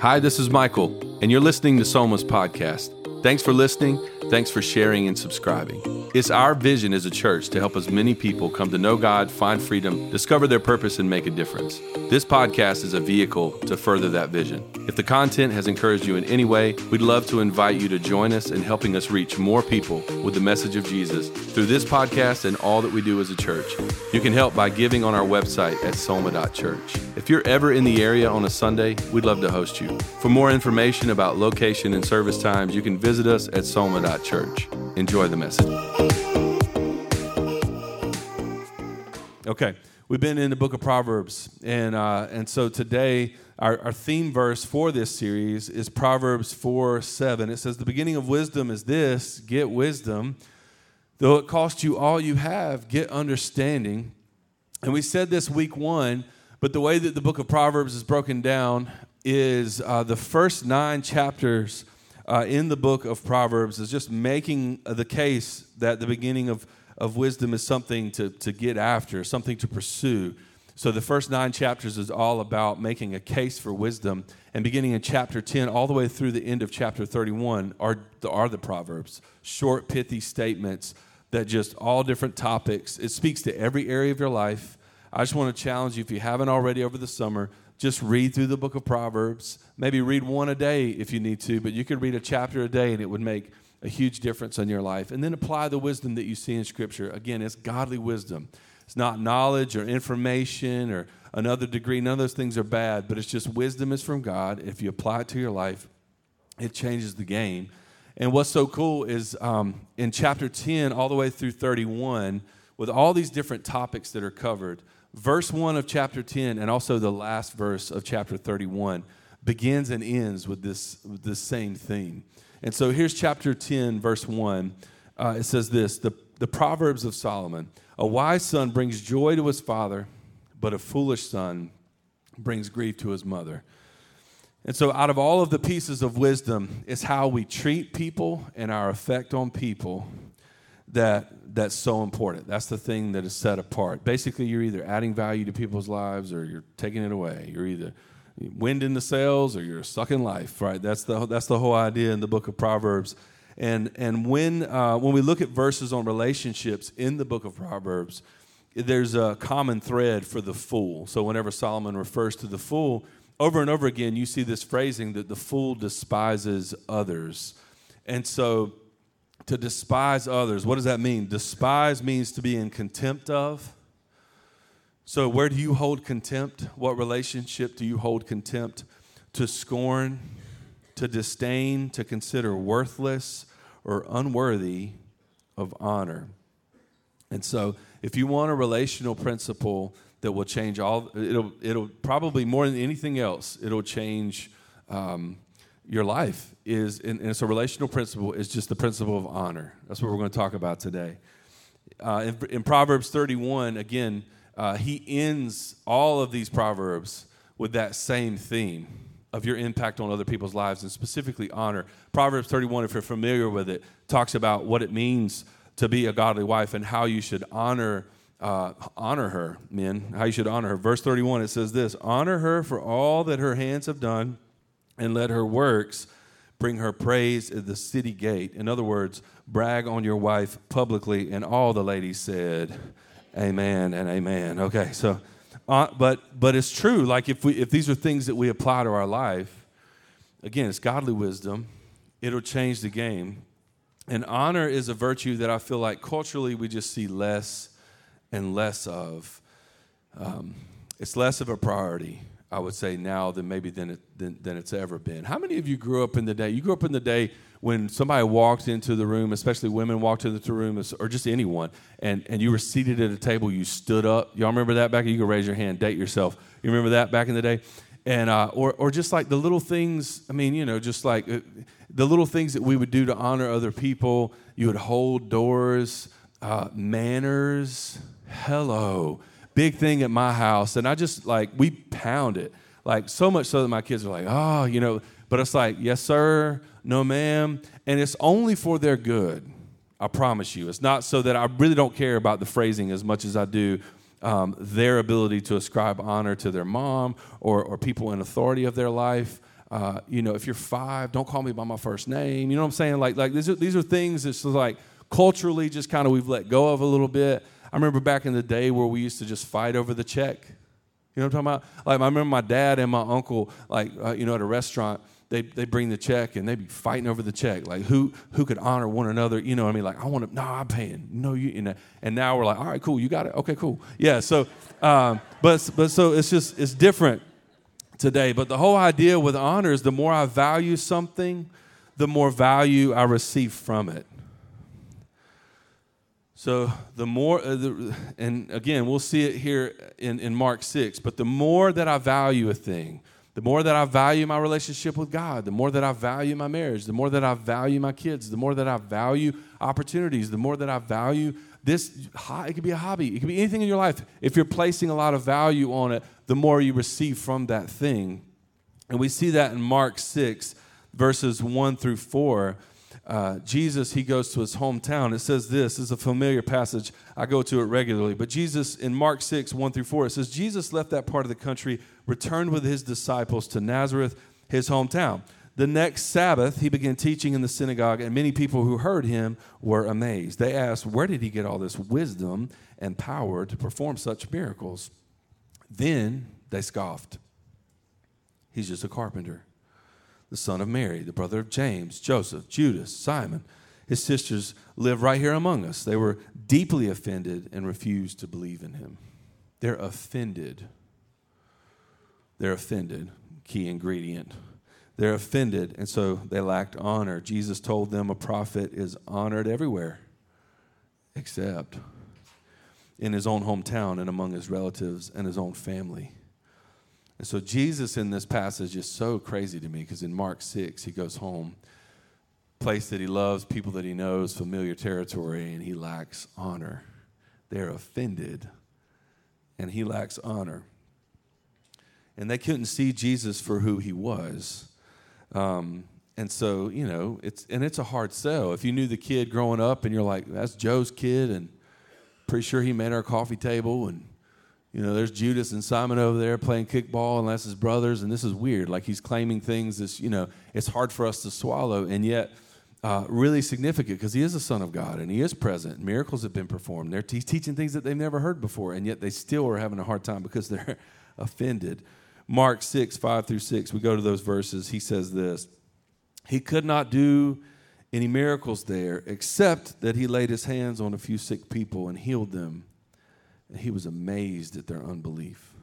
Hi, this is Michael, and you're listening to Soma's podcast. Thanks for listening. Thanks for sharing and subscribing. It's our vision as a church to help as many people come to know God, find freedom, discover their purpose, and make a difference. This podcast is a vehicle to further that vision. If the content has encouraged you in any way, we'd love to invite you to join us in helping us reach more people with the message of Jesus through this podcast and all that we do as a church. You can help by giving on our website at soma.church. If you're ever in the area on a Sunday, we'd love to host you. For more information about location and service times, you can visit us at soma.church. Enjoy the message. Okay, we've been in the book of Proverbs, and, uh, and so today our, our theme verse for this series is Proverbs 4 7. It says, The beginning of wisdom is this get wisdom. Though it cost you all you have, get understanding. And we said this week one, but the way that the book of Proverbs is broken down is uh, the first nine chapters uh, in the book of Proverbs is just making the case that the beginning of, of wisdom is something to, to get after, something to pursue. So the first nine chapters is all about making a case for wisdom. And beginning in chapter 10, all the way through the end of chapter 31, are, are the Proverbs. Short, pithy statements that just all different topics. It speaks to every area of your life. I just want to challenge you, if you haven't already over the summer, just read through the book of Proverbs. Maybe read one a day if you need to, but you could read a chapter a day and it would make a huge difference in your life. And then apply the wisdom that you see in Scripture. Again, it's godly wisdom. It's not knowledge or information or another degree. None of those things are bad, but it's just wisdom is from God. If you apply it to your life, it changes the game. And what's so cool is um, in chapter 10 all the way through 31, with all these different topics that are covered, verse 1 of chapter 10 and also the last verse of chapter 31 begins and ends with this, with this same theme. And so here's chapter 10, verse 1. Uh, it says this the, the Proverbs of Solomon A wise son brings joy to his father, but a foolish son brings grief to his mother. And so, out of all of the pieces of wisdom, it's how we treat people and our effect on people that that's so important. That's the thing that is set apart. Basically, you're either adding value to people's lives or you're taking it away. You're either wind in the sails or you're sucking life, right? That's the that's the whole idea in the book of Proverbs. And and when uh, when we look at verses on relationships in the book of Proverbs, there's a common thread for the fool. So whenever Solomon refers to the fool, over and over again, you see this phrasing that the fool despises others. And so to despise others. What does that mean? Despise means to be in contempt of. So, where do you hold contempt? What relationship do you hold contempt? To scorn, to disdain, to consider worthless or unworthy of honor. And so, if you want a relational principle that will change all, it'll, it'll probably more than anything else, it'll change um, your life is, and, it's a relational principle, is just the principle of honor. That's what we're going to talk about today. Uh, in, in, Proverbs 31, again, uh, he ends all of these Proverbs with that same theme of your impact on other people's lives and specifically honor. Proverbs 31, if you're familiar with it, talks about what it means to be a godly wife and how you should honor uh, honor her, men, how you should honor her. Verse 31, it says this Honor her for all that her hands have done and let her works bring her praise at the city gate. In other words, brag on your wife publicly. And all the ladies said, Amen and amen. Okay, so, uh, but but it's true. Like if we if these are things that we apply to our life, again, it's godly wisdom. It'll change the game. And honor is a virtue that I feel like culturally we just see less and less of. Um, it's less of a priority. I would say now than maybe than, it, than, than it's ever been. How many of you grew up in the day? You grew up in the day when somebody walked into the room, especially women walked into the room, or just anyone, and, and you were seated at a table, you stood up. Y'all remember that back? You can raise your hand, date yourself. You remember that back in the day? And, uh, or, or just like the little things, I mean, you know, just like uh, the little things that we would do to honor other people. You would hold doors, uh, manners, hello big thing at my house. And I just like, we pound it. Like, so much so that my kids are like, oh, you know, but it's like, yes, sir, no, ma'am. And it's only for their good. I promise you. It's not so that I really don't care about the phrasing as much as I do um, their ability to ascribe honor to their mom or, or people in authority of their life. Uh, you know, if you're five, don't call me by my first name. You know what I'm saying? Like, like these are, these are things that's like culturally just kind of we've let go of a little bit. I remember back in the day where we used to just fight over the check. You know what I'm talking about? Like, I remember my dad and my uncle, like, uh, you know, at a restaurant, they they bring the check and they'd be fighting over the check, like who who could honor one another. You know, what I mean, like I want to, no, I'm paying. No, you, you know. And now we're like, all right, cool, you got it. Okay, cool. Yeah. So, um, but but so it's just it's different today. But the whole idea with honor is the more I value something, the more value I receive from it. So the more, uh, the, and again, we'll see it here in, in Mark 6, but the more that I value a thing, the more that I value my relationship with God, the more that I value my marriage, the more that I value my kids, the more that I value opportunities, the more that I value this, it could be a hobby, it could be anything in your life. If you're placing a lot of value on it, the more you receive from that thing. And we see that in Mark 6, verses 1 through 4 uh, Jesus, he goes to his hometown. It says this, this is a familiar passage. I go to it regularly. But Jesus, in Mark 6, 1 through 4, it says, Jesus left that part of the country, returned with his disciples to Nazareth, his hometown. The next Sabbath, he began teaching in the synagogue, and many people who heard him were amazed. They asked, Where did he get all this wisdom and power to perform such miracles? Then they scoffed. He's just a carpenter the son of Mary, the brother of James, Joseph, Judas, Simon. His sisters live right here among us. They were deeply offended and refused to believe in him. They're offended. They're offended. Key ingredient. They're offended, and so they lacked honor. Jesus told them a prophet is honored everywhere except in his own hometown and among his relatives and his own family. And so Jesus in this passage is so crazy to me because in Mark 6, he goes home, place that he loves, people that he knows, familiar territory, and he lacks honor. They're offended, and he lacks honor. And they couldn't see Jesus for who he was. Um, and so, you know, it's and it's a hard sell. If you knew the kid growing up and you're like, that's Joe's kid, and pretty sure he made our coffee table and you know, there's Judas and Simon over there playing kickball, and that's his brothers, and this is weird. Like he's claiming things that's, you know, it's hard for us to swallow, and yet uh, really significant because he is a son of God and he is present. Miracles have been performed. They're teaching things that they've never heard before, and yet they still are having a hard time because they're offended. Mark 6, 5 through 6, we go to those verses. He says this He could not do any miracles there except that he laid his hands on a few sick people and healed them. And he was amazed at their unbelief.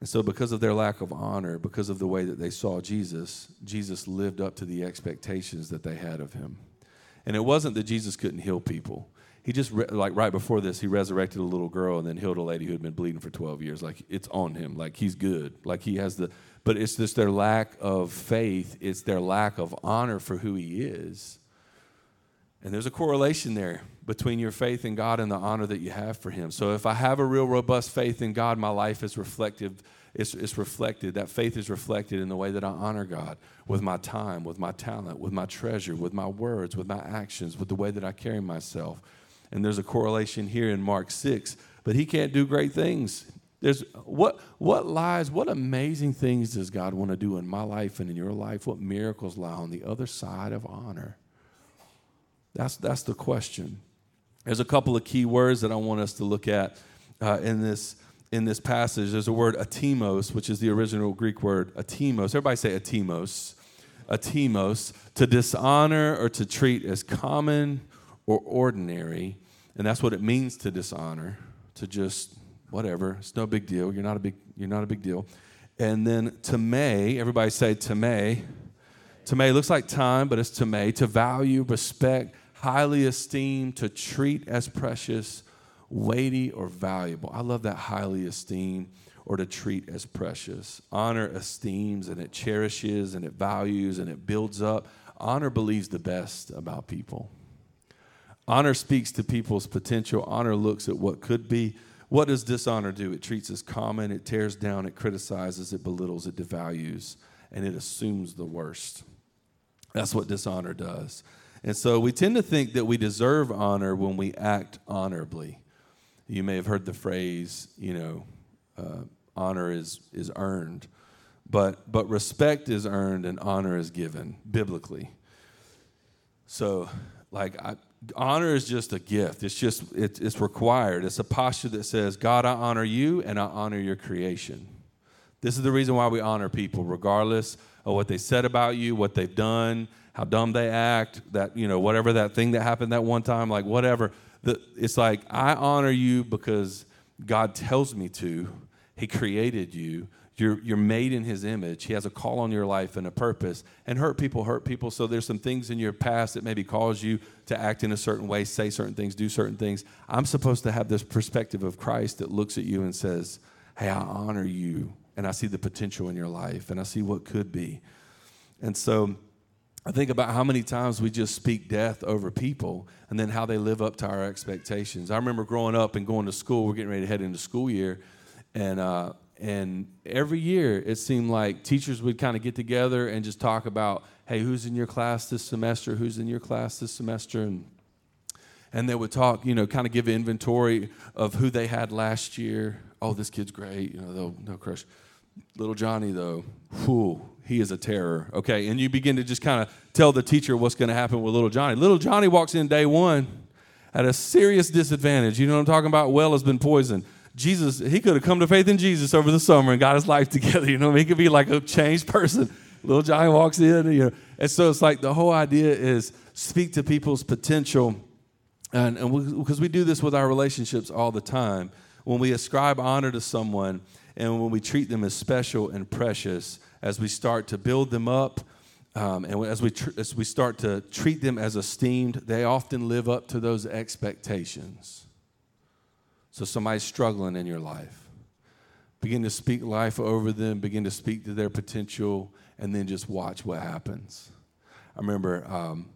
And so, because of their lack of honor, because of the way that they saw Jesus, Jesus lived up to the expectations that they had of him. And it wasn't that Jesus couldn't heal people. He just, re- like right before this, he resurrected a little girl and then healed a lady who had been bleeding for 12 years. Like, it's on him. Like, he's good. Like, he has the, but it's just their lack of faith, it's their lack of honor for who he is. And there's a correlation there between your faith in God and the honor that you have for Him. So if I have a real robust faith in God, my life is reflective. It's, it's reflected. That faith is reflected in the way that I honor God with my time, with my talent, with my treasure, with my words, with my actions, with the way that I carry myself. And there's a correlation here in Mark 6. But He can't do great things. There's what what lies, what amazing things does God want to do in my life and in your life? What miracles lie on the other side of honor? That's that's the question. There's a couple of key words that I want us to look at uh, in this in this passage. There's a word atimos, which is the original Greek word atimos. Everybody say atimos. Atimos, to dishonor or to treat as common or ordinary. And that's what it means to dishonor, to just whatever. It's no big deal. You're not a big, you're not a big deal. And then tame, everybody say tame. Tame looks like time, but it's tame, to value, respect, highly esteemed, to treat as precious, weighty, or valuable. I love that highly esteemed or to treat as precious. Honor esteems and it cherishes and it values and it builds up. Honor believes the best about people. Honor speaks to people's potential. Honor looks at what could be. What does dishonor do? It treats as common, it tears down, it criticizes, it belittles, it devalues, and it assumes the worst. That's what dishonor does. And so we tend to think that we deserve honor when we act honorably. You may have heard the phrase, you know, uh, honor is, is earned. but but respect is earned and honor is given biblically. So, like, I, honor is just a gift. It's just it, it's required. It's a posture that says, God, I honor you and I honor your creation. This is the reason why we honor people, regardless of what they said about you, what they've done, how dumb they act, that you know whatever that thing that happened that one time, like whatever. The, it's like I honor you because God tells me to. He created you. You're, you're made in his image. He has a call on your life and a purpose. And hurt people hurt people. So there's some things in your past that maybe cause you to act in a certain way, say certain things, do certain things. I'm supposed to have this perspective of Christ that looks at you and says, Hey, I honor you. And I see the potential in your life and I see what could be. And so I think about how many times we just speak death over people and then how they live up to our expectations. I remember growing up and going to school, we're getting ready to head into school year. And, uh, and every year, it seemed like teachers would kind of get together and just talk about, hey, who's in your class this semester? Who's in your class this semester? And, and they would talk, you know, kind of give inventory of who they had last year. Oh, this kid's great. You know, they'll, they'll crush. Little Johnny, though, whew, he is a terror. Okay. And you begin to just kind of tell the teacher what's going to happen with little Johnny. Little Johnny walks in day one at a serious disadvantage. You know what I'm talking about? Well has been poisoned Jesus, he could have come to faith in Jesus over the summer and got his life together. You know, he could be like a changed person. Little Johnny walks in, you know. And so it's like the whole idea is speak to people's potential. And because we, we do this with our relationships all the time. When we ascribe honor to someone and when we treat them as special and precious, as we start to build them up, um, and as we, tr- as we start to treat them as esteemed, they often live up to those expectations. So somebody's struggling in your life. Begin to speak life over them, begin to speak to their potential, and then just watch what happens. I remember um,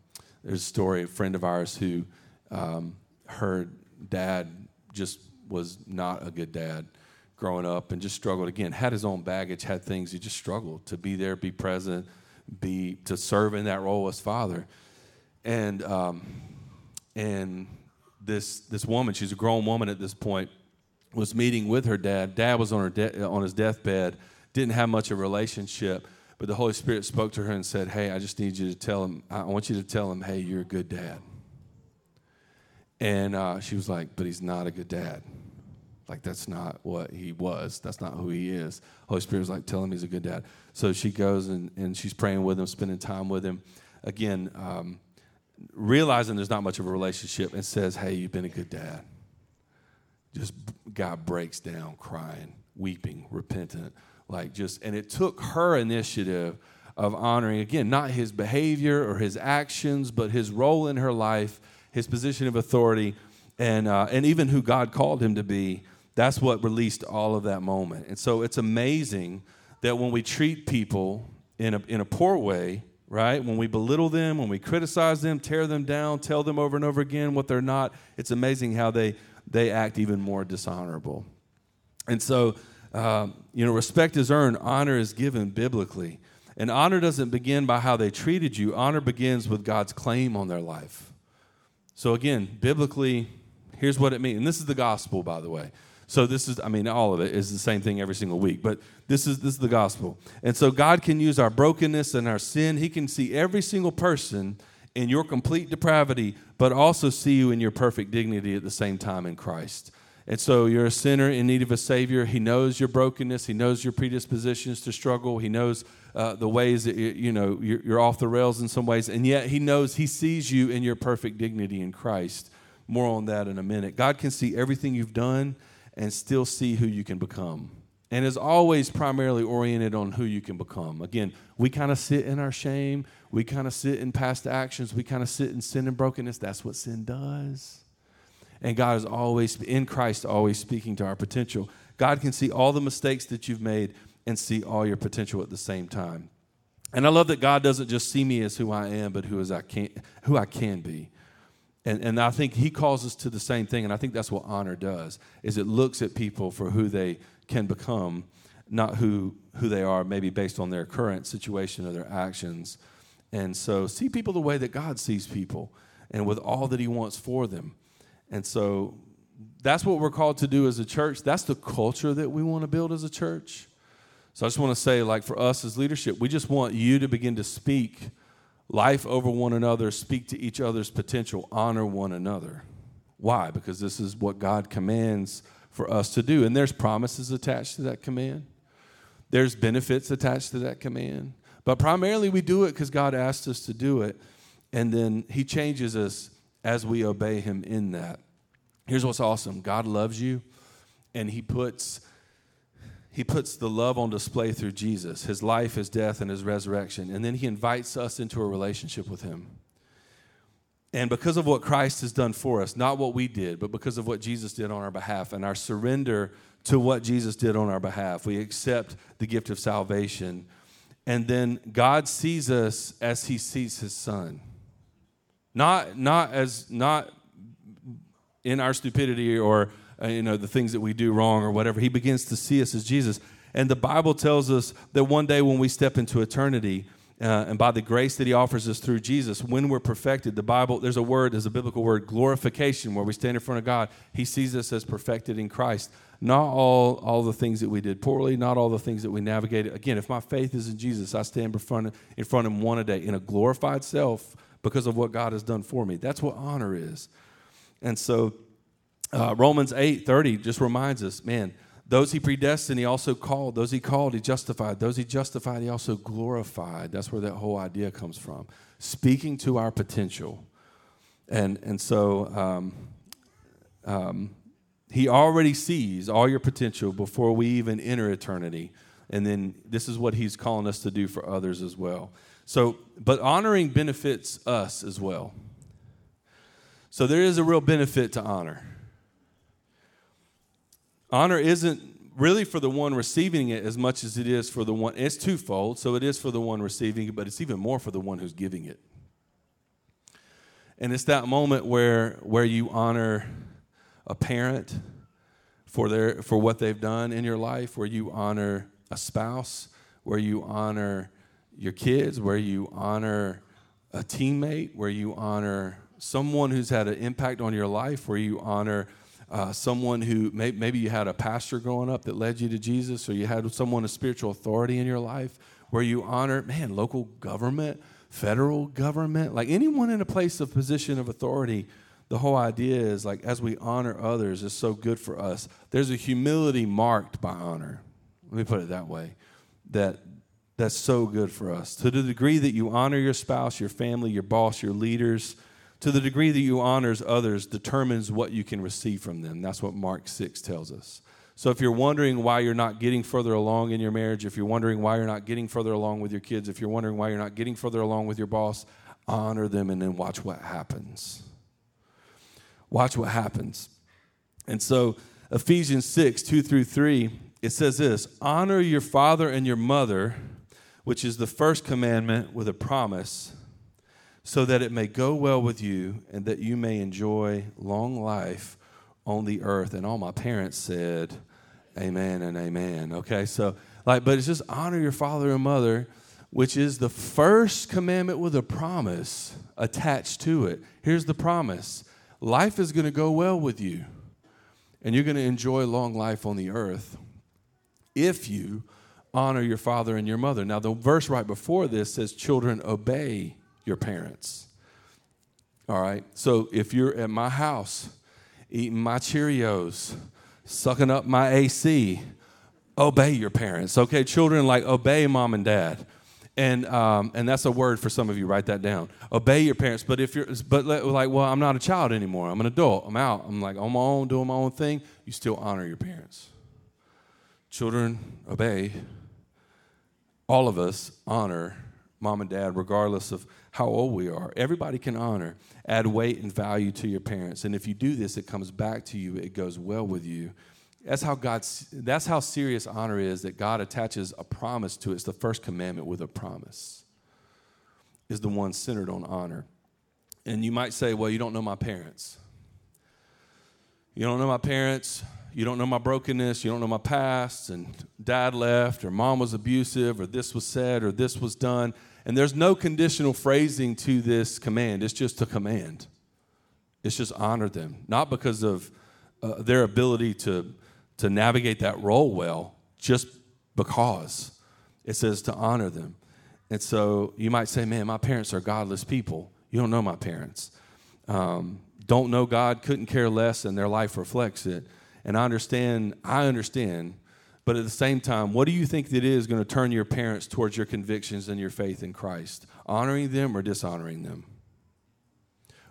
there's a story, of a friend of ours who um, her dad just was not a good dad growing up and just struggled again, had his own baggage, had things he just struggled to be there, be present, be to serve in that role as father. And um, and this this woman, she's a grown woman at this point, was meeting with her dad. Dad was on her de- on his deathbed, didn't have much of a relationship, but the Holy Spirit spoke to her and said, "Hey, I just need you to tell him. I want you to tell him, hey, you're a good dad." And uh, she was like, "But he's not a good dad. Like that's not what he was. That's not who he is." Holy Spirit was like, "Tell him he's a good dad." So she goes and, and she's praying with him, spending time with him. Again. Um, realizing there's not much of a relationship and says, Hey, you've been a good dad. Just God breaks down crying, weeping, repentant. Like just, and it took her initiative of honoring, again, not his behavior or his actions, but his role in her life, his position of authority, and, uh, and even who God called him to be. That's what released all of that moment. And so it's amazing that when we treat people in a, in a poor way, right? When we belittle them, when we criticize them, tear them down, tell them over and over again what they're not, it's amazing how they, they act even more dishonorable. And so, um, you know, respect is earned, honor is given biblically. And honor doesn't begin by how they treated you, honor begins with God's claim on their life. So, again, biblically, here's what it means. And this is the gospel, by the way. So this is, I mean, all of it is the same thing every single week, but this is this is the gospel. And so God can use our brokenness and our sin. He can see every single person in your complete depravity, but also see you in your perfect dignity at the same time in Christ. And so you're a sinner in need of a Savior. He knows your brokenness. He knows your predispositions to struggle. He knows uh, the ways that you, you know you're, you're off the rails in some ways, and yet He knows He sees you in your perfect dignity in Christ. More on that in a minute. God can see everything you've done and still see who you can become. And is always primarily oriented on who you can become. Again, we kind of sit in our shame. We kind of sit in past actions. We kind of sit in sin and brokenness. That's what sin does. And God is always, in Christ, always speaking to our potential. God can see all the mistakes that you've made and see all your potential at the same time. And I love that God doesn't just see me as who I am, but who, as I can, who I can be. And, and I think he calls us to the same thing, and I think that's what honor does, is it looks at people for who they can become, not who, who they are, maybe based on their current situation or their actions. And so see people the way that God sees people and with all that he wants for them. And so that's what we're called to do as a church. That's the culture that we want to build as a church. So I just want to say, like for us as leadership, we just want you to begin to speak life over one another, speak to each other's potential, honor one another. Why? Because this is what God commands for us to do. And there's promises attached to that command, there's benefits attached to that command. But primarily, we do it because God asked us to do it. And then He changes us as we obey Him in that. Here's what's awesome God loves you, and He puts he puts the love on display through Jesus, his life, his death, and his resurrection. And then he invites us into a relationship with him. And because of what Christ has done for us, not what we did, but because of what Jesus did on our behalf and our surrender to what Jesus did on our behalf, we accept the gift of salvation. And then God sees us as he sees his son. Not, not as not in our stupidity or uh, you know, the things that we do wrong or whatever. He begins to see us as Jesus. And the Bible tells us that one day when we step into eternity, uh, and by the grace that he offers us through Jesus, when we're perfected, the Bible, there's a word, there's a biblical word, glorification, where we stand in front of God. He sees us as perfected in Christ. Not all, all the things that we did poorly, not all the things that we navigated. Again, if my faith is in Jesus, I stand in front of, in front of him one a day in a glorified self because of what God has done for me. That's what honor is. And so uh, Romans 8 30 just reminds us, man, those he predestined, he also called. Those he called, he justified. Those he justified, he also glorified. That's where that whole idea comes from. Speaking to our potential. And, and so um, um, he already sees all your potential before we even enter eternity. And then this is what he's calling us to do for others as well. So, but honoring benefits us as well. So there is a real benefit to honor. Honor isn't really for the one receiving it as much as it is for the one. It's twofold. So it is for the one receiving it, but it's even more for the one who's giving it. And it's that moment where where you honor a parent for their for what they've done in your life, where you honor a spouse, where you honor your kids, where you honor a teammate, where you honor someone who's had an impact on your life, where you honor uh, someone who may, maybe you had a pastor growing up that led you to Jesus, or you had someone of spiritual authority in your life where you honor, man, local government, federal government, like anyone in a place of position of authority. The whole idea is like as we honor others is so good for us. There's a humility marked by honor. Let me put it that way. That that's so good for us. To the degree that you honor your spouse, your family, your boss, your leaders, to the degree that you honors others determines what you can receive from them. That's what Mark 6 tells us. So if you're wondering why you're not getting further along in your marriage, if you're wondering why you're not getting further along with your kids, if you're wondering why you're not getting further along with your boss, honor them and then watch what happens. Watch what happens. And so Ephesians 6, 2 through 3, it says this Honor your father and your mother, which is the first commandment with a promise so that it may go well with you and that you may enjoy long life on the earth. And all my parents said, Amen and amen. Okay, so like, but it's just honor your father and mother, which is the first commandment with a promise attached to it. Here's the promise life is going to go well with you, and you're going to enjoy long life on the earth if you honor your father and your mother. Now, the verse right before this says, Children, obey your parents. All right? So if you're at my house eating my Cheerios, sucking up my AC, obey your parents. Okay, children, like obey mom and dad. And, um, and that's a word for some of you. Write that down. Obey your parents. But if you're, but like, well, I'm not a child anymore. I'm an adult. I'm out. I'm like on my own, doing my own thing. You still honor your parents. Children, obey. All of us honor mom and dad, regardless of how old we are. Everybody can honor, add weight and value to your parents. And if you do this, it comes back to you, it goes well with you. That's how God's that's how serious honor is that God attaches a promise to it. It's the first commandment with a promise. Is the one centered on honor. And you might say, well, you don't know my parents. You don't know my parents. You don't know my brokenness. You don't know my past. And dad left, or mom was abusive, or this was said, or this was done. And there's no conditional phrasing to this command, it's just a command. It's just honor them, not because of uh, their ability to, to navigate that role well, just because it says to honor them. And so you might say, man, my parents are godless people. You don't know my parents. Um, don't know God, couldn't care less, and their life reflects it. And I understand, I understand. But at the same time, what do you think that is going to turn your parents towards your convictions and your faith in Christ? Honoring them or dishonoring them?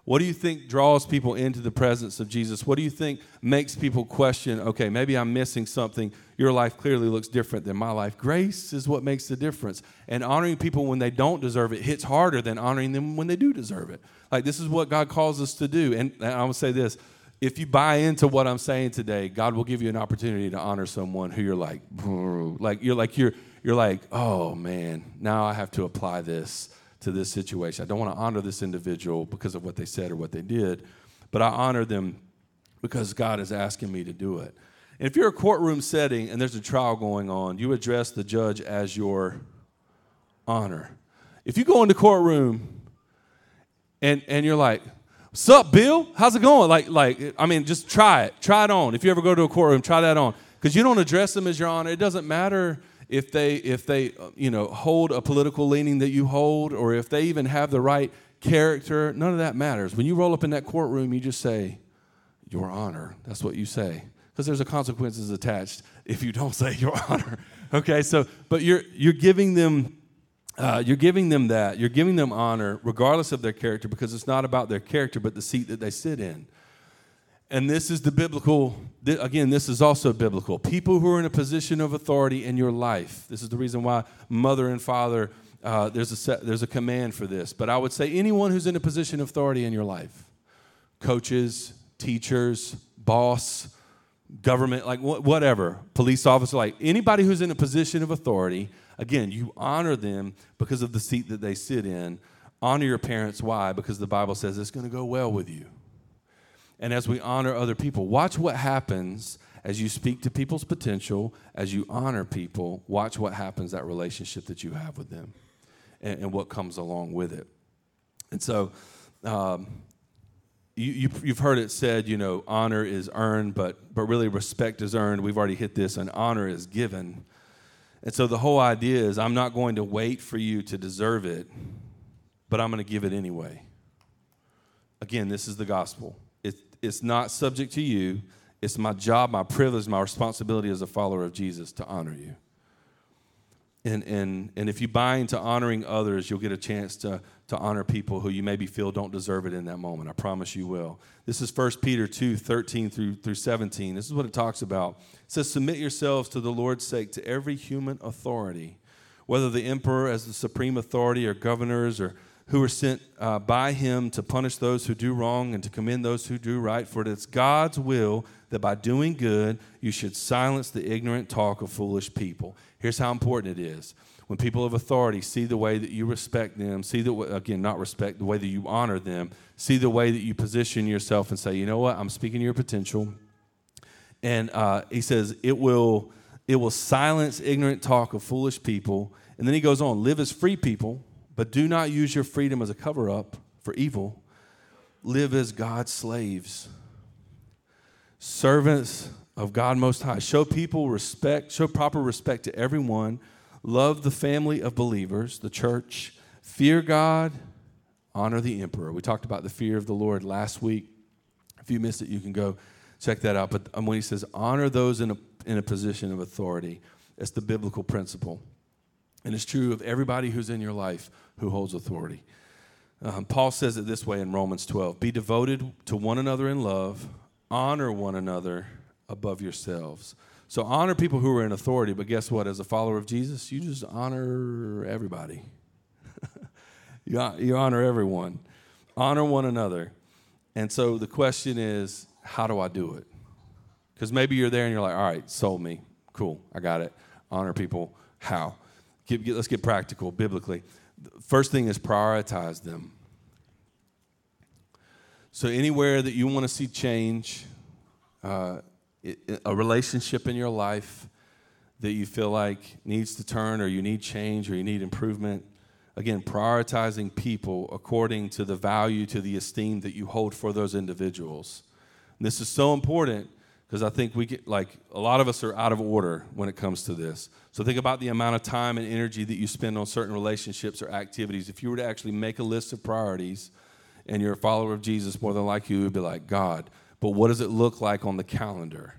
What do you think draws people into the presence of Jesus? What do you think makes people question, okay, maybe I'm missing something? Your life clearly looks different than my life. Grace is what makes the difference. And honoring people when they don't deserve it hits harder than honoring them when they do deserve it. Like, this is what God calls us to do. And, I will say this if you buy into what I'm saying today, God will give you an opportunity to honor someone who you're like, like you're like you're you're like, oh man, now I have to apply this to this situation. I don't want to honor this individual because of what they said or what they did, but I honor them because God is asking me to do it. And if you're a courtroom setting and there's a trial going on, you address the judge as your honor. If you go into courtroom and and you're like, "What's up, Bill? How's it going?" Like like I mean, just try it. Try it on. If you ever go to a courtroom, try that on because you don't address them as your honor. It doesn't matter if they if they you know hold a political leaning that you hold or if they even have the right character none of that matters when you roll up in that courtroom you just say your honor that's what you say because there's a consequences attached if you don't say your honor okay so but you're you're giving them uh, you're giving them that you're giving them honor regardless of their character because it's not about their character but the seat that they sit in and this is the biblical, again, this is also biblical. People who are in a position of authority in your life. This is the reason why mother and father, uh, there's, a set, there's a command for this. But I would say anyone who's in a position of authority in your life coaches, teachers, boss, government, like whatever, police officer, like anybody who's in a position of authority, again, you honor them because of the seat that they sit in. Honor your parents. Why? Because the Bible says it's going to go well with you and as we honor other people. Watch what happens as you speak to people's potential, as you honor people. Watch what happens, that relationship that you have with them, and, and what comes along with it. And so, um, you, you, have heard it said, you know, honor is earned, but, but really respect is earned. We've already hit this, and honor is given. And so the whole idea is I'm not going to wait for you to deserve it, but I'm going to give it anyway. Again, this is the gospel it's not subject to you. It's my job, my privilege, my responsibility as a follower of Jesus to honor you. And, and, and if you buy into honoring others, you'll get a chance to, to honor people who you maybe feel don't deserve it in that moment. I promise you will. This is 1 Peter 2 13 through, through 17. This is what it talks about. It says, Submit yourselves to the Lord's sake to every human authority, whether the emperor as the supreme authority or governors or who are sent uh, by him to punish those who do wrong and to commend those who do right. For it is God's will that by doing good, you should silence the ignorant talk of foolish people. Here's how important it is. When people of authority see the way that you respect them, see the way, again, not respect, the way that you honor them, see the way that you position yourself and say, you know what, I'm speaking your potential. And uh, he says, it will, it will silence ignorant talk of foolish people. And then he goes on, live as free people but do not use your freedom as a cover up for evil. Live as God's slaves, servants of God Most High. Show people respect, show proper respect to everyone. Love the family of believers, the church. Fear God, honor the emperor. We talked about the fear of the Lord last week. If you missed it, you can go check that out. But um, when he says honor those in a, in a position of authority, it's the biblical principle. And it's true of everybody who's in your life who holds authority. Um, Paul says it this way in Romans 12 Be devoted to one another in love, honor one another above yourselves. So honor people who are in authority, but guess what? As a follower of Jesus, you just honor everybody. you, you honor everyone. Honor one another. And so the question is, how do I do it? Because maybe you're there and you're like, all right, sold me. Cool, I got it. Honor people. How? Get, get, let's get practical biblically. First thing is prioritize them. So, anywhere that you want to see change, uh, a relationship in your life that you feel like needs to turn, or you need change, or you need improvement, again, prioritizing people according to the value, to the esteem that you hold for those individuals. And this is so important because I think we get like a lot of us are out of order when it comes to this. So think about the amount of time and energy that you spend on certain relationships or activities. If you were to actually make a list of priorities and you're a follower of Jesus, more than likely you would be like, God, but what does it look like on the calendar?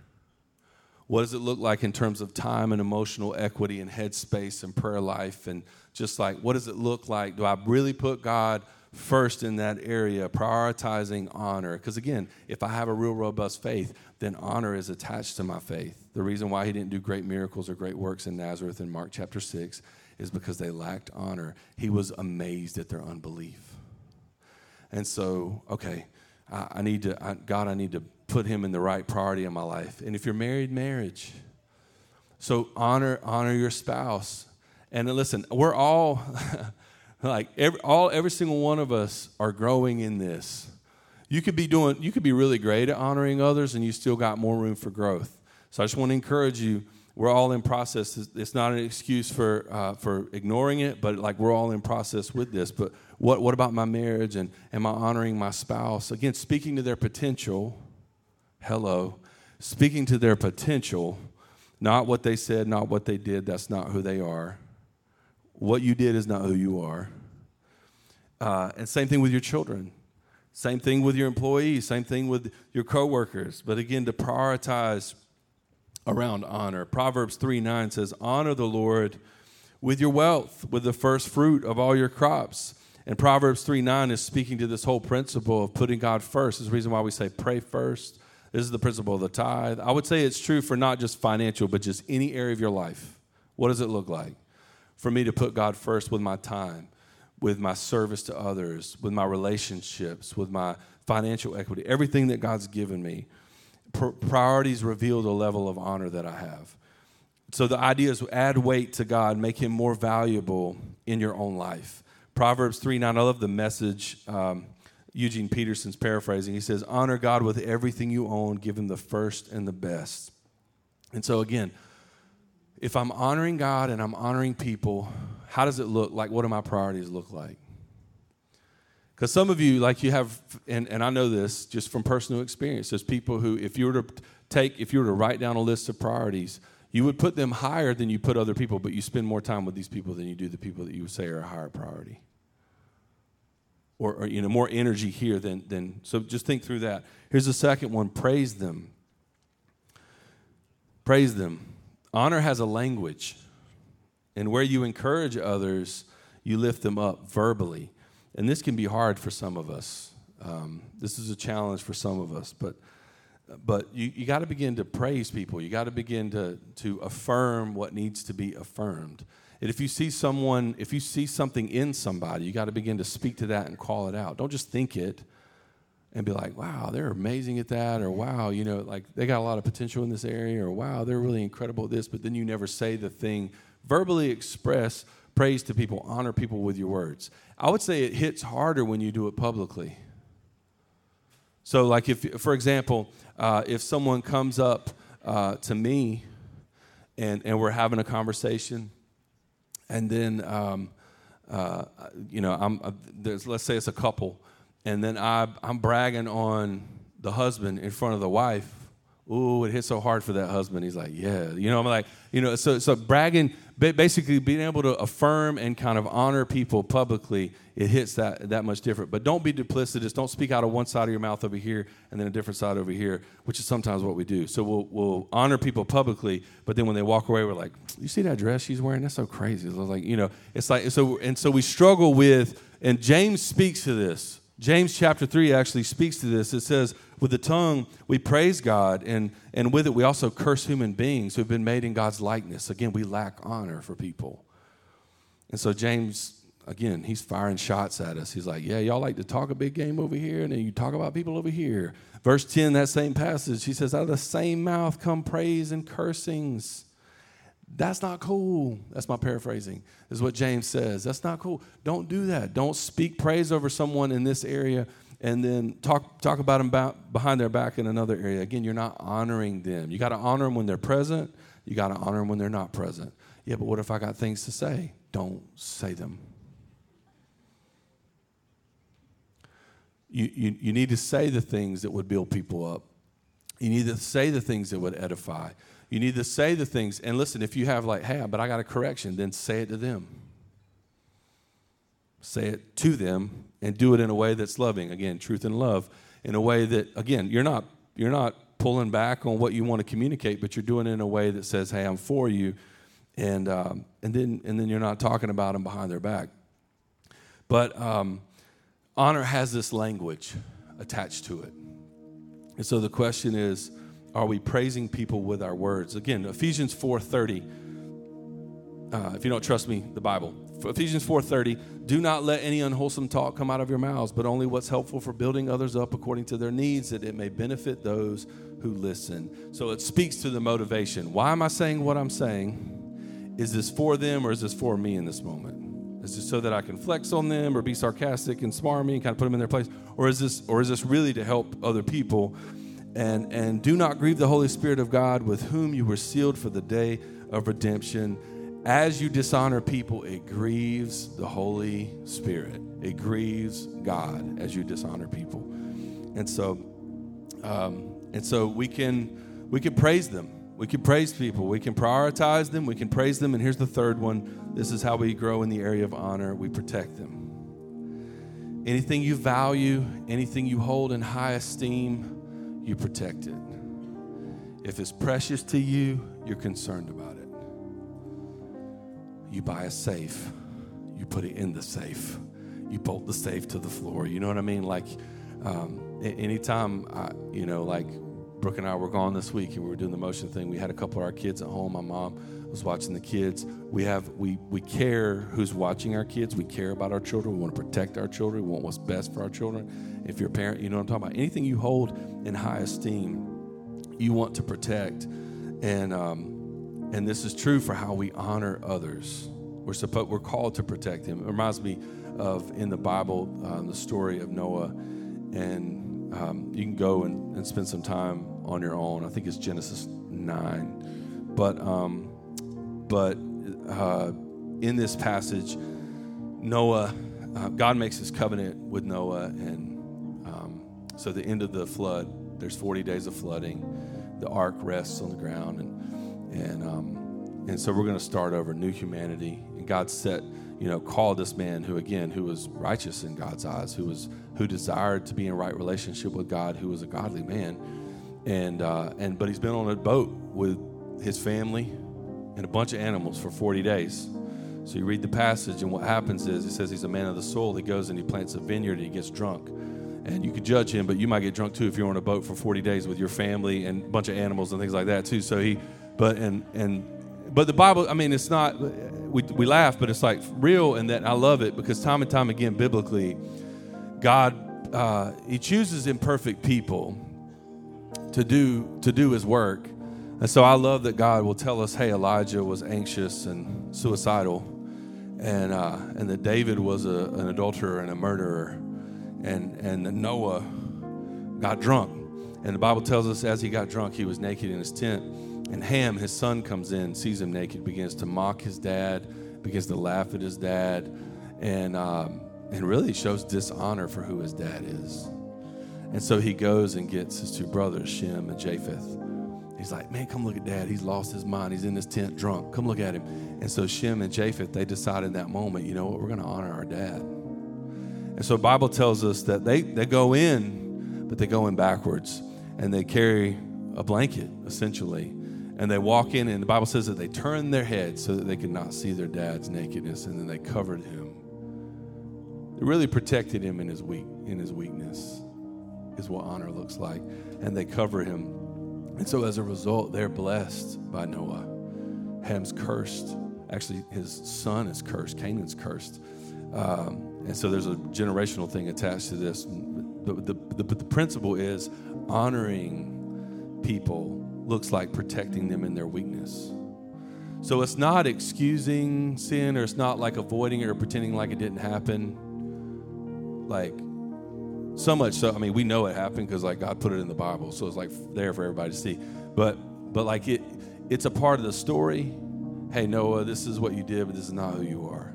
What does it look like in terms of time and emotional equity and headspace and prayer life? And just like, what does it look like? Do I really put God first in that area, prioritizing honor? Because again, if I have a real robust faith, then honor is attached to my faith. The reason why he didn't do great miracles or great works in Nazareth in Mark chapter 6 is because they lacked honor. He was amazed at their unbelief. And so, okay, I, I need to, I, God, I need to put him in the right priority in my life. And if you're married, marriage. So honor, honor your spouse. And listen, we're all like every, all every single one of us are growing in this. You could be doing, you could be really great at honoring others, and you still got more room for growth. So I just want to encourage you. We're all in process. It's not an excuse for uh, for ignoring it, but like we're all in process with this. But what what about my marriage and am I honoring my spouse? Again, speaking to their potential. Hello, speaking to their potential, not what they said, not what they did. That's not who they are. What you did is not who you are. Uh, and same thing with your children. Same thing with your employees, same thing with your coworkers. But again, to prioritize around honor. Proverbs 3 9 says, Honor the Lord with your wealth, with the first fruit of all your crops. And Proverbs 3 9 is speaking to this whole principle of putting God first. This is the reason why we say pray first. This is the principle of the tithe. I would say it's true for not just financial, but just any area of your life. What does it look like? For me to put God first with my time, with my service to others, with my relationships, with my financial equity, everything that God's given me. Priorities reveal the level of honor that I have. So the idea is add weight to God, make him more valuable in your own life. Proverbs 3 9, I love the message. Um, Eugene Peterson's paraphrasing. He says, Honor God with everything you own, give him the first and the best. And so, again, if I'm honoring God and I'm honoring people, how does it look like? What do my priorities look like? Because some of you, like you have, and, and I know this just from personal experience, there's people who, if you were to take, if you were to write down a list of priorities, you would put them higher than you put other people, but you spend more time with these people than you do the people that you would say are a higher priority. Or, or you know, more energy here than, than, so just think through that. Here's the second one praise them. Praise them. Honor has a language. And where you encourage others, you lift them up verbally. And this can be hard for some of us. Um, this is a challenge for some of us, but but you, you got to begin to praise people. You got to begin to to affirm what needs to be affirmed. And if you see someone, if you see something in somebody, you got to begin to speak to that and call it out. Don't just think it and be like, wow, they're amazing at that, or wow, you know, like they got a lot of potential in this area, or wow, they're really incredible at this, but then you never say the thing verbally express praise to people, honor people with your words. I would say it hits harder when you do it publicly. So, like, if, for example, uh, if someone comes up uh, to me and, and we're having a conversation, and then, um, uh, you know, I'm, uh, let's say it's a couple, and then I, I'm bragging on the husband in front of the wife, ooh, it hit so hard for that husband. He's like, yeah, you know, I'm like, you know, so so bragging, basically being able to affirm and kind of honor people publicly, it hits that that much different. But don't be duplicitous. Don't speak out of one side of your mouth over here and then a different side over here, which is sometimes what we do. So we'll we'll honor people publicly, but then when they walk away, we're like, you see that dress she's wearing? That's so crazy. It's like, you know, it's like so, and so we struggle with, and James speaks to this. James chapter 3 actually speaks to this. It says, with the tongue, we praise God, and, and with it, we also curse human beings who've been made in God's likeness. Again, we lack honor for people. And so, James, again, he's firing shots at us. He's like, Yeah, y'all like to talk a big game over here, and then you talk about people over here. Verse 10, that same passage, he says, Out of the same mouth come praise and cursings. That's not cool. That's my paraphrasing. Is what James says. That's not cool. Don't do that. Don't speak praise over someone in this area and then talk talk about them about behind their back in another area. Again, you're not honoring them. You got to honor them when they're present. You got to honor them when they're not present. Yeah, but what if I got things to say? Don't say them. You, you, you need to say the things that would build people up. You need to say the things that would edify. You need to say the things. And listen, if you have, like, hey, but I got a correction, then say it to them. Say it to them and do it in a way that's loving. Again, truth and love. In a way that, again, you're not, you're not pulling back on what you want to communicate, but you're doing it in a way that says, hey, I'm for you. And, um, and, then, and then you're not talking about them behind their back. But um, honor has this language attached to it. And so the question is, are we praising people with our words? Again, Ephesians 4:30. Uh, if you don't trust me, the Bible. Ephesians 4:30, do not let any unwholesome talk come out of your mouths, but only what's helpful for building others up according to their needs, that it may benefit those who listen. So it speaks to the motivation. Why am I saying what I'm saying? Is this for them or is this for me in this moment? Is this so that I can flex on them or be sarcastic and me and kind of put them in their place? Or is this or is this really to help other people? And, and do not grieve the Holy Spirit of God with whom you were sealed for the day of redemption. As you dishonor people, it grieves the Holy Spirit. It grieves God as you dishonor people. And so, um, and so we can we can praise them. We can praise people. We can prioritize them. We can praise them. And here's the third one. This is how we grow in the area of honor. We protect them. Anything you value, anything you hold in high esteem, you protect it. If it's precious to you, you're concerned about it. You buy a safe, you put it in the safe, you bolt the safe to the floor. You know what I mean? Like, um, anytime, I, you know, like Brooke and I were gone this week and we were doing the motion thing, we had a couple of our kids at home. My mom was watching the kids. We have we we care who's watching our kids. We care about our children. We want to protect our children. We want what's best for our children. If you're a parent, you know what I'm talking about. Anything you hold in high esteem, you want to protect. And um, and this is true for how we honor others. We're supposed we're called to protect them. It reminds me of in the Bible um, the story of Noah, and um, you can go and, and spend some time on your own. I think it's Genesis nine, but um, but uh, in this passage, Noah, uh, God makes his covenant with Noah, and um, so the end of the flood, there's 40 days of flooding. The ark rests on the ground, and and um, and so we're going to start over, new humanity. And God set, you know, called this man who again, who was righteous in God's eyes, who was who desired to be in right relationship with God, who was a godly man, and uh, and but he's been on a boat with his family and a bunch of animals for 40 days. So you read the passage, and what happens is it says he's a man of the soul. He goes and he plants a vineyard and he gets drunk. And you could judge him, but you might get drunk too if you're on a boat for 40 days with your family and a bunch of animals and things like that too. So he, but and and but the Bible, I mean, it's not. We we laugh, but it's like real, and that I love it because time and time again, biblically, God uh, He chooses imperfect people to do to do His work, and so I love that God will tell us, hey, Elijah was anxious and suicidal, and, uh, and that David was a, an adulterer and a murderer, and, and that Noah got drunk. And the Bible tells us as he got drunk, he was naked in his tent. And Ham, his son, comes in, sees him naked, begins to mock his dad, begins to laugh at his dad, and, um, and really shows dishonor for who his dad is. And so he goes and gets his two brothers, Shem and Japheth He's like, man, come look at dad. He's lost his mind. He's in his tent drunk. Come look at him. And so Shem and Japheth, they decide in that moment, you know what, we're going to honor our dad. And so Bible tells us that they, they go in, but they go in backwards. And they carry a blanket, essentially. And they walk in, and the Bible says that they turned their heads so that they could not see their dad's nakedness, and then they covered him. They really protected him in his weak in his weakness, is what honor looks like. And they cover him and so as a result, they're blessed by Noah. Ham's cursed. Actually, his son is cursed. Canaan's cursed. Um, and so there's a generational thing attached to this. But the, the, the principle is honoring people looks like protecting them in their weakness. So it's not excusing sin or it's not like avoiding it or pretending like it didn't happen. Like so much so, I mean, we know it happened because like God put it in the Bible, so it's like there for everybody to see. But but like it, it's a part of the story. Hey Noah, this is what you did, but this is not who you are.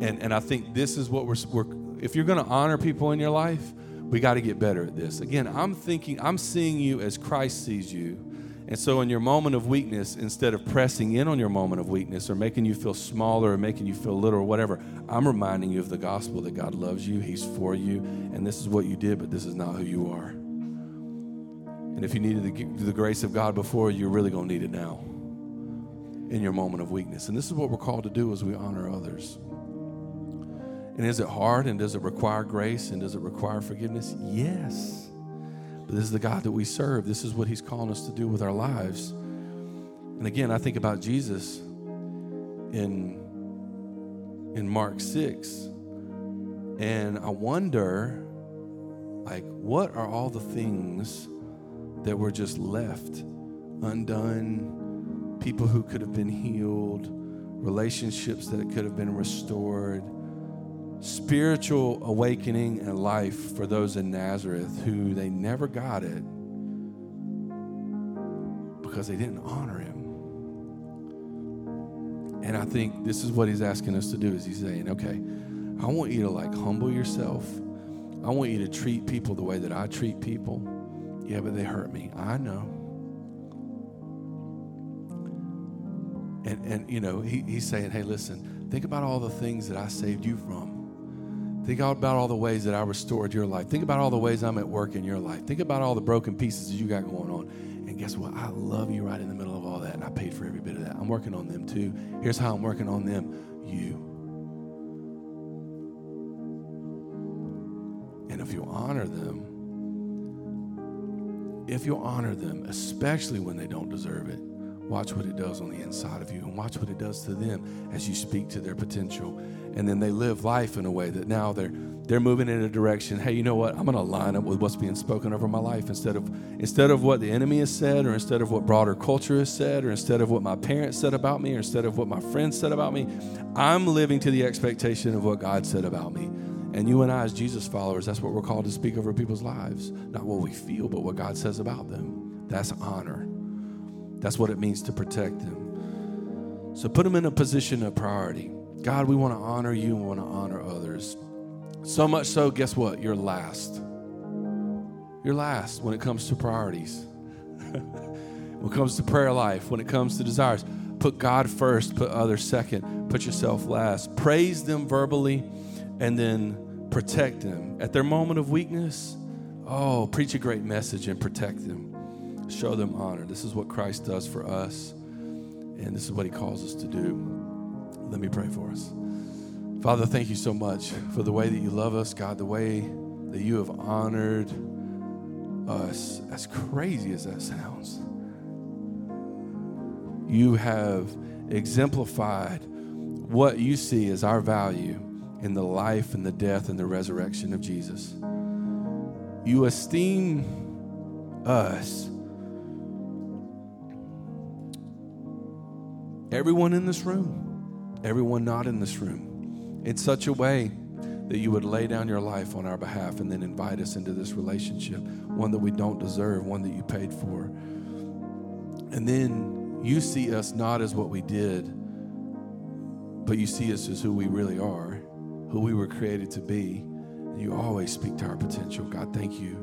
And and I think this is what we're, we're if you're going to honor people in your life, we got to get better at this. Again, I'm thinking, I'm seeing you as Christ sees you. And so, in your moment of weakness, instead of pressing in on your moment of weakness or making you feel smaller or making you feel little or whatever, I'm reminding you of the gospel that God loves you, He's for you, and this is what you did, but this is not who you are. And if you needed the, the grace of God before, you're really going to need it now in your moment of weakness. And this is what we're called to do as we honor others. And is it hard and does it require grace and does it require forgiveness? Yes. But this is the God that we serve. This is what He's calling us to do with our lives. And again, I think about Jesus in, in Mark 6. And I wonder, like, what are all the things that were just left undone? People who could have been healed, relationships that could have been restored spiritual awakening and life for those in Nazareth who they never got it because they didn't honor him. And I think this is what he's asking us to do is he's saying, okay, I want you to like humble yourself. I want you to treat people the way that I treat people. Yeah, but they hurt me. I know. And and you know, he, he's saying, hey, listen, think about all the things that I saved you from. Think about all the ways that I restored your life. Think about all the ways I'm at work in your life. Think about all the broken pieces that you got going on. And guess what? I love you right in the middle of all that, and I paid for every bit of that. I'm working on them too. Here's how I'm working on them you. And if you honor them, if you honor them, especially when they don't deserve it, watch what it does on the inside of you and watch what it does to them as you speak to their potential. And then they live life in a way that now they're they're moving in a direction. Hey you know what? I'm going to line up with what's being spoken over my life instead of instead of what the enemy has said or instead of what broader culture has said or instead of what my parents said about me or instead of what my friends said about me. I'm living to the expectation of what god said about me. And you and i as jesus followers that's what we're called to speak over people's lives. Not what we feel but what god says about them. That's honor that's what it means to protect them so put them in a position of priority God, we want to honor you and we want to honor others. So much so, guess what? You're last. You're last when it comes to priorities. when it comes to prayer life, when it comes to desires. Put God first, put others second, put yourself last. Praise them verbally and then protect them. At their moment of weakness, oh, preach a great message and protect them. Show them honor. This is what Christ does for us, and this is what he calls us to do. Let me pray for us. Father, thank you so much for the way that you love us, God, the way that you have honored us, as crazy as that sounds. You have exemplified what you see as our value in the life and the death and the resurrection of Jesus. You esteem us, everyone in this room everyone not in this room in such a way that you would lay down your life on our behalf and then invite us into this relationship, one that we don't deserve, one that you paid for. And then you see us not as what we did, but you see us as who we really are, who we were created to be. And you always speak to our potential. God, thank you.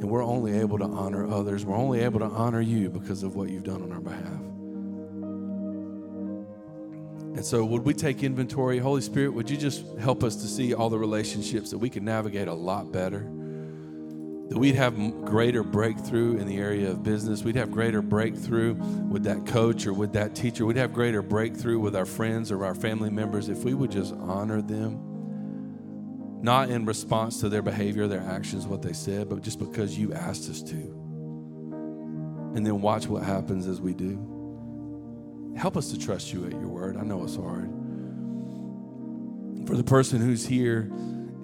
And we're only able to honor others. We're only able to honor you because of what you've done on our behalf. And so, would we take inventory? Holy Spirit, would you just help us to see all the relationships that we can navigate a lot better? That we'd have greater breakthrough in the area of business. We'd have greater breakthrough with that coach or with that teacher. We'd have greater breakthrough with our friends or our family members if we would just honor them. Not in response to their behavior, their actions, what they said, but just because you asked us to. And then watch what happens as we do. Help us to trust you at your word. I know it's hard. For the person who's here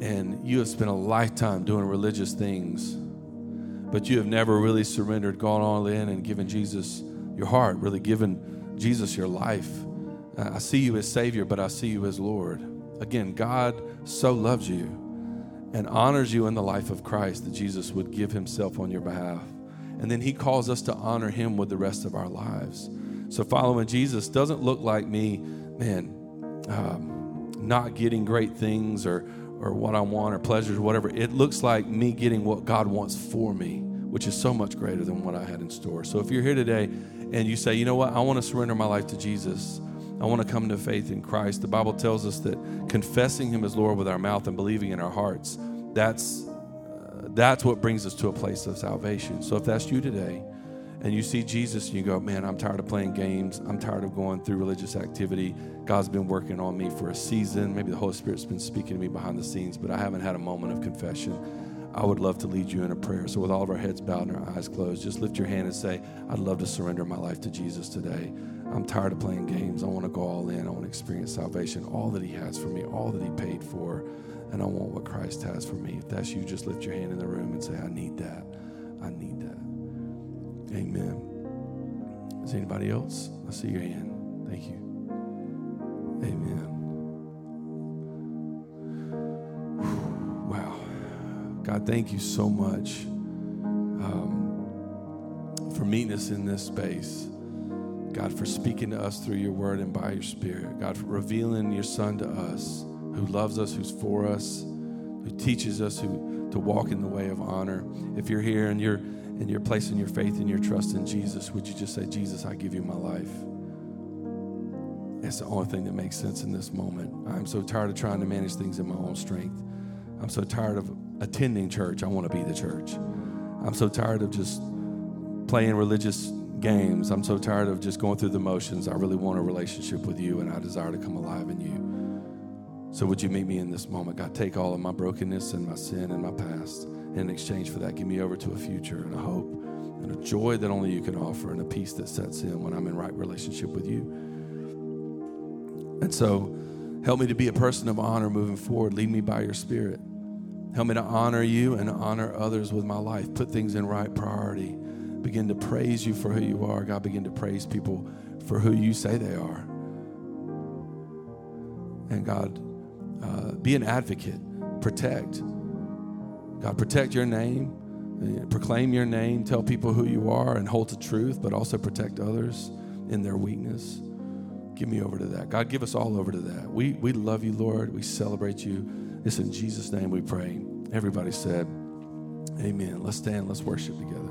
and you have spent a lifetime doing religious things, but you have never really surrendered, gone all in, and given Jesus your heart, really given Jesus your life. Uh, I see you as Savior, but I see you as Lord. Again, God so loves you and honors you in the life of Christ that Jesus would give Himself on your behalf. And then He calls us to honor Him with the rest of our lives. So following Jesus doesn't look like me, man, um, not getting great things or or what I want or pleasures, or whatever. It looks like me getting what God wants for me, which is so much greater than what I had in store. So if you're here today and you say, you know what, I want to surrender my life to Jesus. I want to come to faith in Christ. The Bible tells us that confessing Him as Lord with our mouth and believing in our hearts, that's, uh, that's what brings us to a place of salvation. So if that's you today, and you see Jesus and you go, man, I'm tired of playing games. I'm tired of going through religious activity. God's been working on me for a season. Maybe the Holy Spirit's been speaking to me behind the scenes, but I haven't had a moment of confession. I would love to lead you in a prayer. So, with all of our heads bowed and our eyes closed, just lift your hand and say, I'd love to surrender my life to Jesus today. I'm tired of playing games. I want to go all in. I want to experience salvation, all that He has for me, all that He paid for, and I want what Christ has for me. If that's you, just lift your hand in the room and say, I need that. I need. Amen. Is anybody else? I see your hand. Thank you. Amen. Wow. God, thank you so much um, for meeting us in this space. God, for speaking to us through your word and by your spirit. God, for revealing your son to us, who loves us, who's for us, who teaches us who, to walk in the way of honor. If you're here and you're and you're placing your faith and your trust in Jesus, would you just say, Jesus, I give you my life? It's the only thing that makes sense in this moment. I'm so tired of trying to manage things in my own strength. I'm so tired of attending church. I want to be the church. I'm so tired of just playing religious games. I'm so tired of just going through the motions. I really want a relationship with you, and I desire to come alive in you. So, would you meet me in this moment? God, take all of my brokenness and my sin and my past in exchange for that, give me over to a future and a hope and a joy that only you can offer and a peace that sets in when I'm in right relationship with you. And so, help me to be a person of honor moving forward. Lead me by your spirit. Help me to honor you and honor others with my life. Put things in right priority. Begin to praise you for who you are. God, begin to praise people for who you say they are. And God, uh, be an advocate, protect, God, protect your name, eh, proclaim your name, tell people who you are, and hold to truth, but also protect others in their weakness. Give me over to that. God, give us all over to that. We, we love you, Lord. We celebrate you. It's in Jesus' name we pray. Everybody said, Amen. Let's stand, let's worship together.